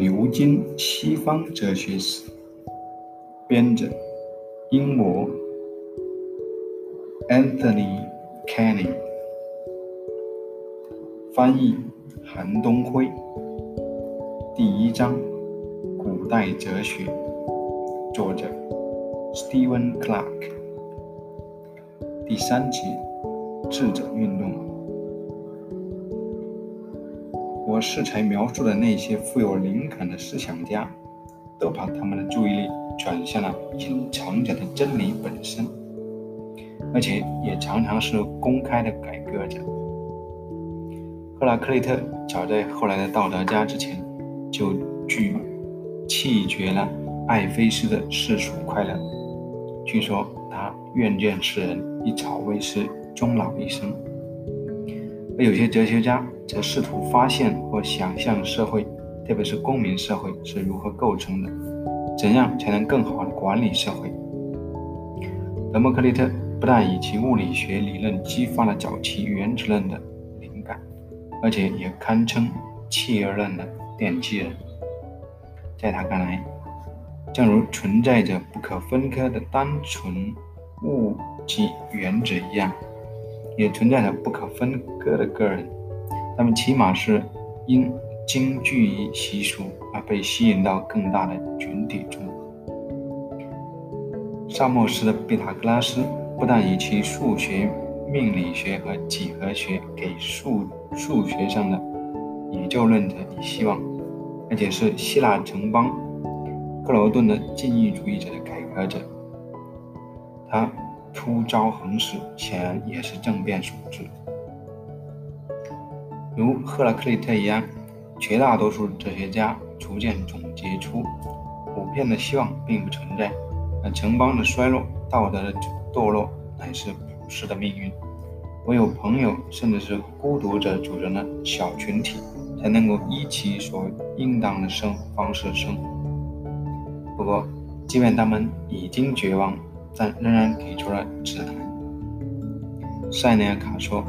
牛津西方哲学史》，编者英国 Anthony Canning，翻译韩东辉。第一章：古代哲学，作者 Stephen Clark。第三节：智者运动。我适才描述的那些富有灵感的思想家，都把他们的注意力转向了隐藏着的真理本身，而且也常常是公开的改革者。赫拉克利特早在后来的道德家之前，就拒弃绝了爱菲斯的世俗快乐。据说他愿见世人以草为食，终老一生。有些哲学家则试图发现或想象社会，特别是公民社会是如何构成的，怎样才能更好地管理社会。德谟克利特不但以其物理学理论激发了早期原子论的灵感，而且也堪称契尔论的奠基人。在他看来，正如存在着不可分割的单纯物质原子一样。也存在着不可分割的个人，他们起码是因惊惧于习俗而被吸引到更大的群体中。萨默斯的毕塔哥拉斯不但以其数学、命理学和几何学给数数学上的宇宙论者以希望，而且是希腊城邦克罗顿的禁欲主义者的改革者。他。突招横死，显然也是政变所致。如赫拉克利特一样，绝大多数哲学家逐渐总结出，普遍的希望并不存在，而城邦的衰落、道德的堕落乃是普世的命运。唯有朋友，甚至是孤独者组成的小群体，才能够依其所应当的生活方式生活。不过，即便他们已经绝望。但仍然给出了指南。塞内卡说：“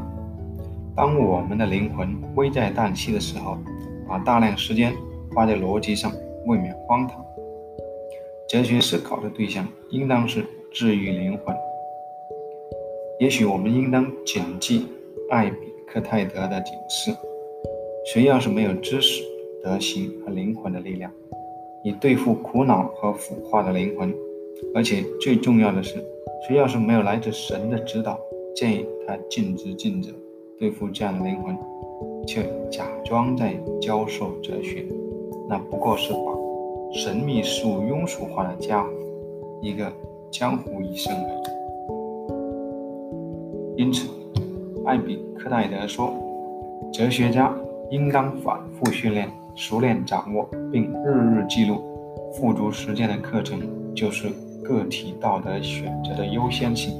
当我们的灵魂危在旦夕的时候，把大量时间花在逻辑上，未免荒唐。哲学思考的对象应当是治愈灵魂。也许我们应当谨记艾比克泰德的警示：谁要是没有知识、德行和灵魂的力量，以对付苦恼和腐化的灵魂。”而且最重要的是，谁要是没有来自神的指导，建议他尽职尽责对付这样的灵魂，却假装在教授哲学，那不过是把神秘事物庸俗化的家伙，一个江湖医生而已。因此，艾比克泰德说，哲学家应当反复训练、熟练掌握，并日日记录、付诸实践的课程，就是。个体道德选择的优先性，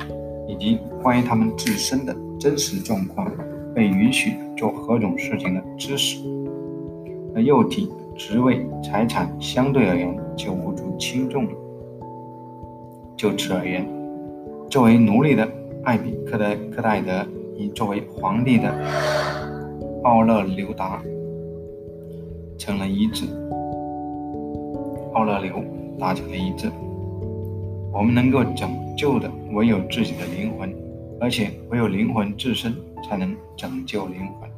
以及关于他们自身的真实状况、被允许做何种事情的知识。而幼体、职位、财产相对而言就无足轻重了。就此而言，作为奴隶的艾比克的克泰德与作为皇帝的奥勒留达成了一致。奥勒留达成了一致。我们能够拯救的唯有自己的灵魂，而且唯有灵魂自身才能拯救灵魂。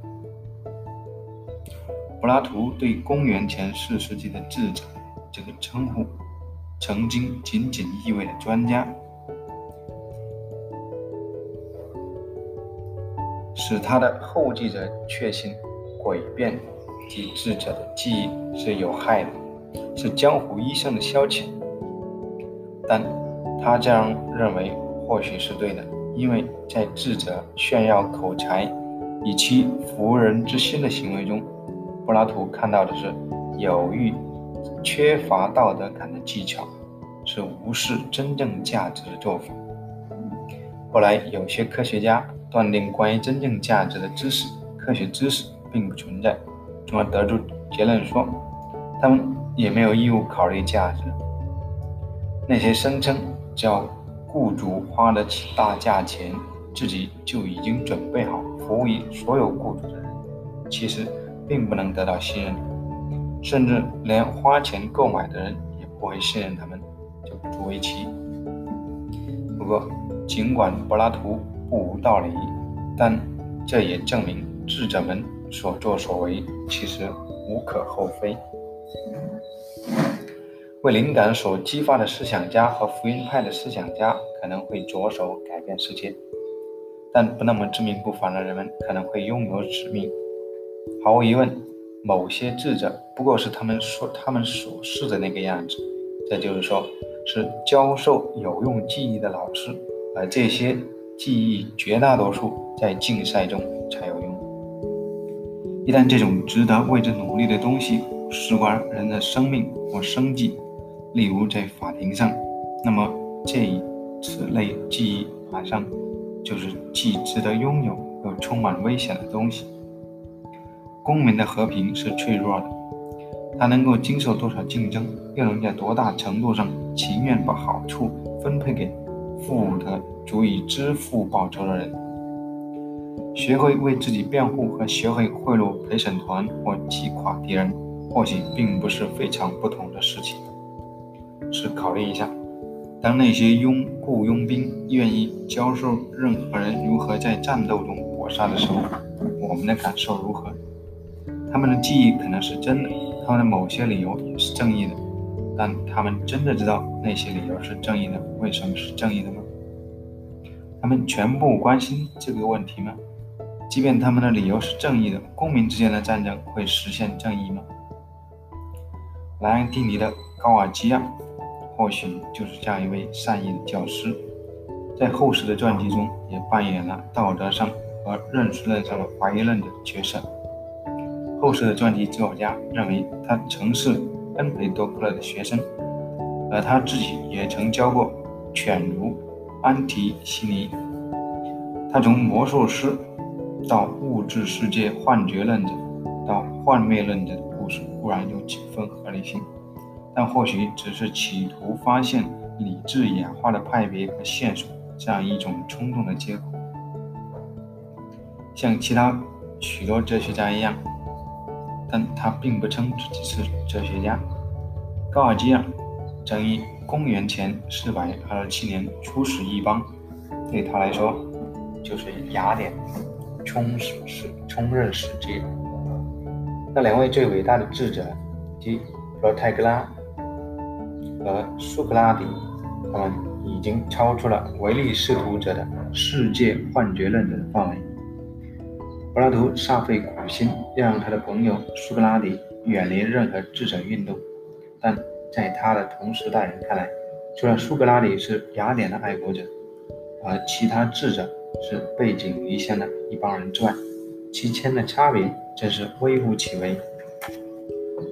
柏拉图对公元前四世纪的智者这个称呼，曾经仅仅意味着专家，使他的后继者确信诡辩及智者的记忆是有害的，是江湖医生的消遣，但。他这样认为或许是对的，因为在智者炫耀口才以其服人之心的行为中，柏拉图看到的是有欲缺乏道德感的技巧，是无视真正价值的做法。后来，有些科学家断定关于真正价值的知识、科学知识并不存在，从而得出结论说，他们也没有义务考虑价值。那些声称。叫雇主花得起大价钱，自己就已经准备好服务于所有雇主的人，其实并不能得到信任。甚至连花钱购买的人也不会信任他们，就不足为奇。不过，尽管柏拉图不无道理，但这也证明智者们所作所为其实无可厚非。为灵感所激发的思想家和福音派的思想家可能会着手改变世界，但不那么自命不凡的人们可能会拥有使命。毫无疑问，某些智者不过是他们说他们所示的那个样子，这就是说，是教授有用记忆的老师，而这些记忆绝大多数在竞赛中才有用。一旦这种值得为之努力的东西事关人的生命或生计，例如在法庭上，那么这一此类记忆马上就是既值得拥有又充满危险的东西。公民的和平是脆弱的，他能够经受多少竞争，又能在多大程度上情愿把好处分配给富得足以支付报酬的人？学会为自己辩护和学会贿赂陪审团或击垮敌人，或许并不是非常不同的事情。是考虑一下，当那些佣雇佣兵愿意教授任何人如何在战斗中搏杀的时候，我们的感受如何？他们的记忆可能是真的，他们的某些理由也是正义的，但他们真的知道那些理由是正义的，为什么是正义的吗？他们全部关心这个问题吗？即便他们的理由是正义的，公民之间的战争会实现正义吗？莱昂蒂尼的高尔基亚，或许就是这样一位善意的教师，在后世的传记中也扮演了道德上和认识论上的怀疑论的角色。后世的传记作家认为他曾是恩培多克勒的学生，而他自己也曾教过犬儒安提西尼。他从魔术师到物质世界幻觉论者，到幻灭论者的故事固然有几分合理性，但或许只是企图发现理智演化的派别和线索这样一种冲动的结果。像其他许多哲学家一样。但他并不称自己是哲学家。高尔基亚曾于公元前四百二十七年出使一邦，对他来说就是雅典充实世充任世界。那两位最伟大的智者，即罗泰格拉和苏格拉底，他们已经超出了唯利是图者的世界幻觉论者的范围。柏拉图煞费苦心，让他的朋友苏格拉底远离任何智者运动，但在他的同时代人看来，除了苏格拉底是雅典的爱国者，而其他智者是背井离乡的一帮人之外，其间的差别真是微乎其微。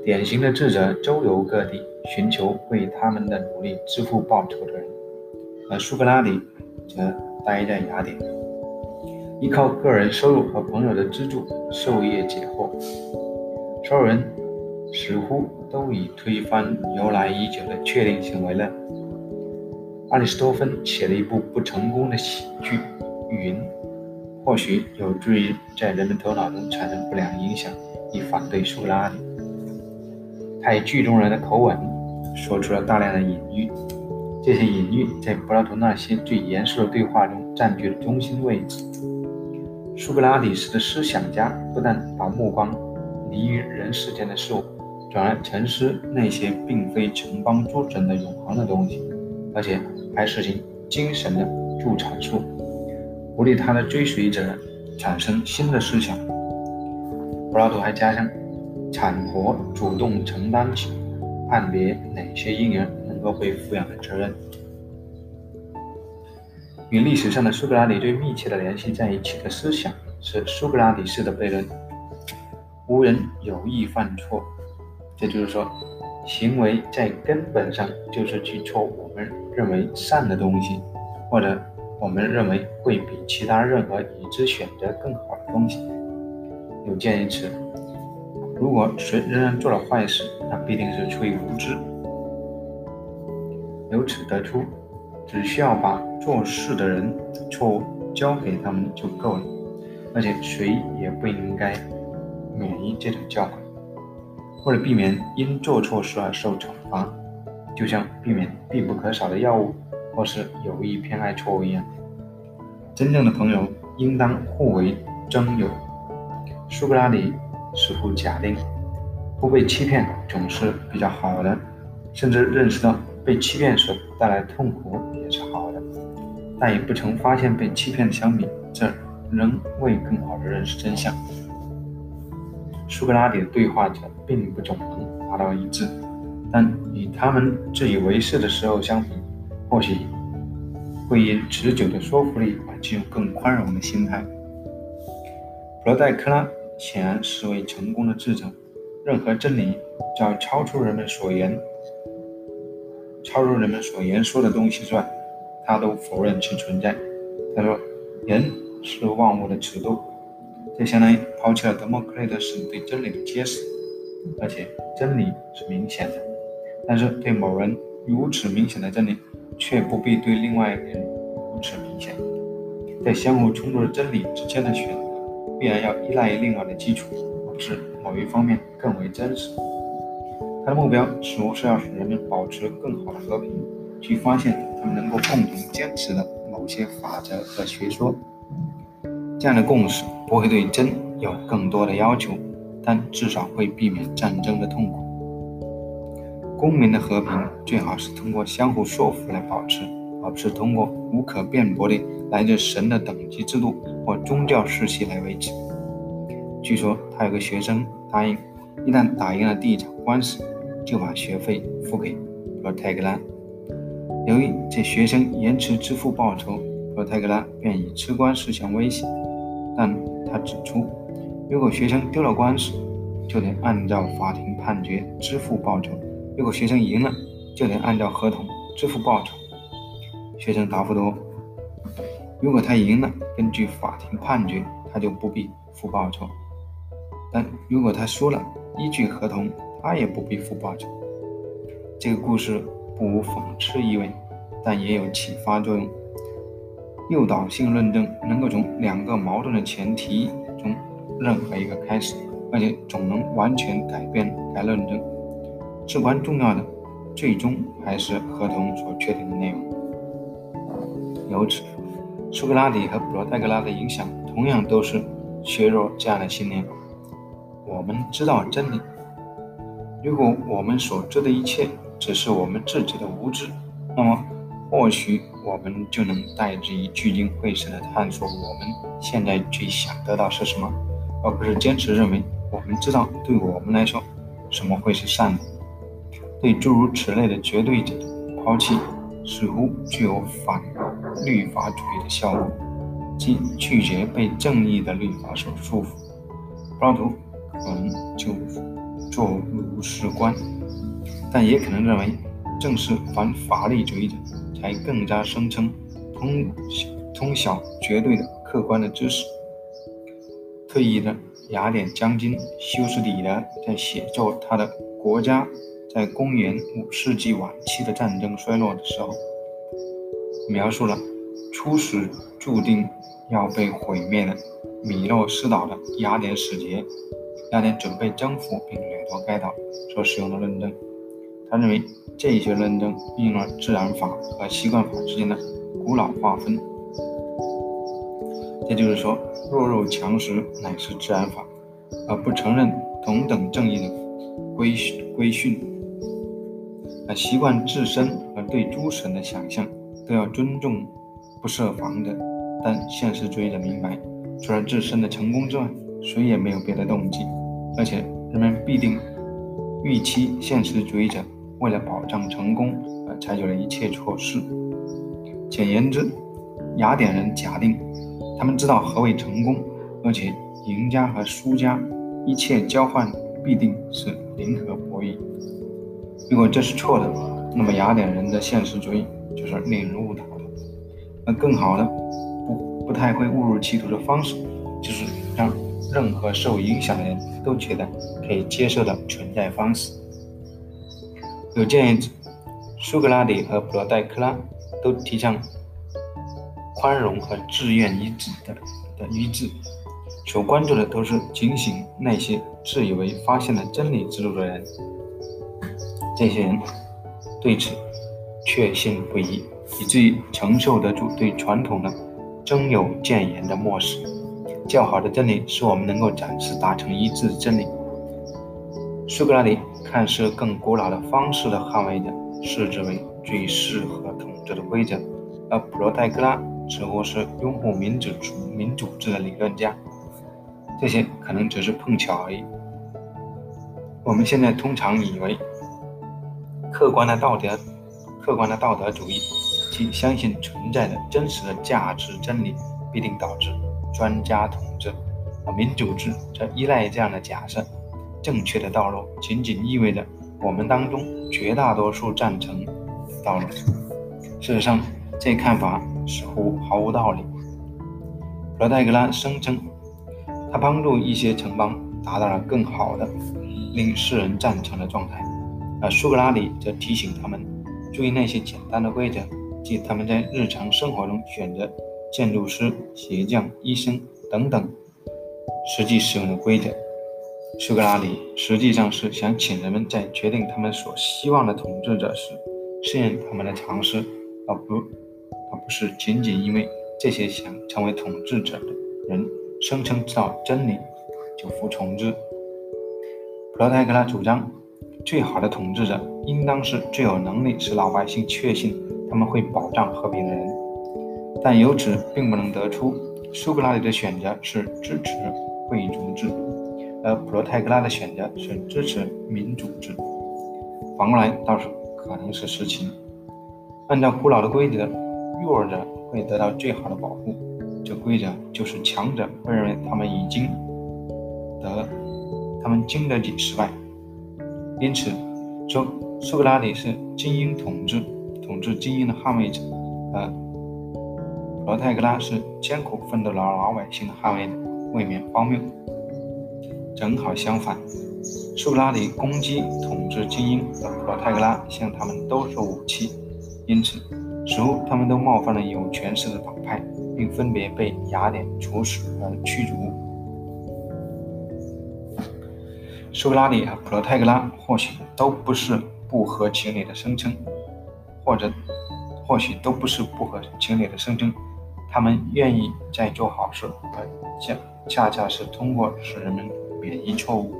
典型的智者周游各地，寻求为他们的努力支付报酬的人，而苏格拉底则待在雅典。依靠个人收入和朋友的资助，授业解惑。所有人似乎都以推翻由来已久的确定性为乐。阿里斯多芬写了一部不成功的喜剧《云》，或许有助于在人们头脑中产生不良影响，以反对苏格拉底。他以剧中人的口吻说出了大量的隐喻，这些隐喻在柏拉图那些最严肃的对话中占据了中心位置。苏格拉底式的思想家不但把目光离于人世间的事物，转而沉思那些并非城邦诸神的永恒的东西，而且还实行精神的助产术，鼓励他的追随者产生新的思想。柏拉图还加上产婆主动承担起判别哪些婴儿能够被抚养的责任。与历史上的苏格拉底最密切的联系在一起的思想是苏格拉底式的悖论：无人有意犯错。这就是说，行为在根本上就是去做我们认为善的东西，或者我们认为会比其他任何已知选择更好的东西。有鉴于此，如果谁仍然做了坏事，那必定是出于无知。由此得出。只需要把做事的人错误交给他们就够了，而且谁也不应该免于这种教诲。为了避免因做错事而受惩罚，就像避免必不可少的药物或是有意偏爱错误一样。真正的朋友应当互为真友。苏格拉底似乎假定，不被欺骗总是比较好的，甚至认识到被欺骗所带来痛苦也是好的，但也不曾发现被欺骗相比，这仍未更好的认识真相。苏格拉底的对话者并不总能达到一致，但与他们自以为是的时候相比，或许会因持久的说服力而进入更宽容的心态。普罗代克拉。显然是为成功的智者。任何真理，只要超出人们所言、超出人们所言说的东西之外，他都否认其存在。他说：“人是万物的尺度。”这相当于抛弃了德谟克利特斯对真理的揭示。而且，真理是明显的，但是对某人如此明显的真理，却不必对另外一个人如此明显。在相互冲突的真理之间的选择。必然要依赖于另外的基础，导致某一方面更为真实。他的目标似乎是要使人们保持更好的和平，去发现他们能够共同坚持的某些法则和学说。这样的共识不会对真有更多的要求，但至少会避免战争的痛苦。公民的和平最好是通过相互说服来保持，而不是通过无可辩驳的来自神的等级制度。或宗教世袭来维持。据说他有个学生答应，一旦打赢了第一场官司，就把学费付给罗泰格拉。由于这学生延迟支付报酬，罗泰格拉便以吃官司相威胁。但他指出，如果学生丢了官司，就得按照法庭判决支付报酬；如果学生赢了，就得按照合同支付报酬。学生答复说。如果他赢了，根据法庭判决，他就不必付报酬；但如果他输了，依据合同，他也不必付报酬。这个故事不无讽刺意味，但也有启发作用。诱导性论证能够从两个矛盾的前提中任何一个开始，而且总能完全改变该论证。至关重要的，最终还是合同所确定的内容。由此。苏格拉底和普罗泰戈拉的影响同样都是削弱这样的信念。我们知道真理。如果我们所知的一切只是我们自己的无知，那么或许我们就能代之以聚精会神的探索我们现在最想得到是什么，而不是坚持认为我们知道对我们来说什么会是善的。对诸如此类的绝对者的抛弃。似乎具有反律法主义的效果，即拒绝被正义的律法所束缚。柏拉图可能就做如石棺，但也可能认为，正是反法律主义者才更加声称通通晓绝对的客观的知识。退役的雅典将军修斯底德在写作他的国家。在公元五世纪晚期的战争衰落的时候，描述了初始注定要被毁灭的米诺斯岛的雅典使节，雅典准备征服并掠夺该岛所使用的论证。他认为这些论证运用了自然法和习惯法之间的古老划分，也就是说，弱肉强食乃是自然法，而不承认同等正义的规规训。习惯自身和对诸神的想象都要尊重不设防的，但现实主义者明白，除了自身的成功之外，谁也没有别的动机，而且人们必定预期现实主义者为了保障成功而采取了一切措施。简言之，雅典人假定他们知道何为成功，而且赢家和输家一切交换必定是零和博弈。如果这是错的，那么雅典人的现实主义就是令人误导的。那更好的，不不太会误入歧途的方式，就是让任何受影响的人都觉得可以接受的存在方式。有鉴于，苏格拉底和普罗代克拉都提倡宽容和自愿一致的的一致。所关注的都是警醒那些自以为发现了真理之路的人。这些人对此确信不疑，以至于承受得住对传统的真有谏言的漠视。较好的真理是我们能够暂时达成一致的真理。苏格拉底看似更古老的方式的捍卫者，视之为最适合统治的规则，而普罗泰戈拉似乎是拥护民主民主制的理论家。这些可能只是碰巧而已。我们现在通常以为，客观的道德、客观的道德主义，即相信存在的真实的价值真理，必定导致专家统治；而民主制则依赖这样的假设。正确的道路仅仅意味着我们当中绝大多数赞成道路。事实上，这看法似乎毫无道理。罗泰格拉声称。他帮助一些城邦达到了更好的令世人赞成的状态，而苏格拉底则提醒他们注意那些简单的规则，即他们在日常生活中选择建筑师、鞋匠、医生等等实际使用的规则。苏格拉底实际上是想请人们在决定他们所希望的统治者时，信任他们的常识，而不而不是仅仅因为这些想成为统治者的人。声称知道真理就服从之。普罗泰戈拉主张，最好的统治者应当是最有能力使老百姓确信他们会保障和平的人。但由此并不能得出苏格拉底的选择是支持贵族制，而普罗泰戈拉的选择是支持民主制。反过来倒是可能是实情。按照古老的规则，弱者会得到最好的保护。这规则就是强者会认为他们已经得，他们经得起失败。因此，说苏格拉底是精英统治、统治精英的捍卫者，而罗泰格拉是艰苦奋斗的老百姓的捍卫者，未免荒谬。正好相反，苏格拉底攻击统治精英，而罗泰格拉向他们兜售武器，因此似乎他们都冒犯了有权势的党派。并分别被雅典处死和驱逐。苏格拉底和普罗泰戈拉或许都不是不合情理的声称，或者或许都不是不合情理的声称。他们愿意在做好事，而恰恰恰是通过使人们免疫错误。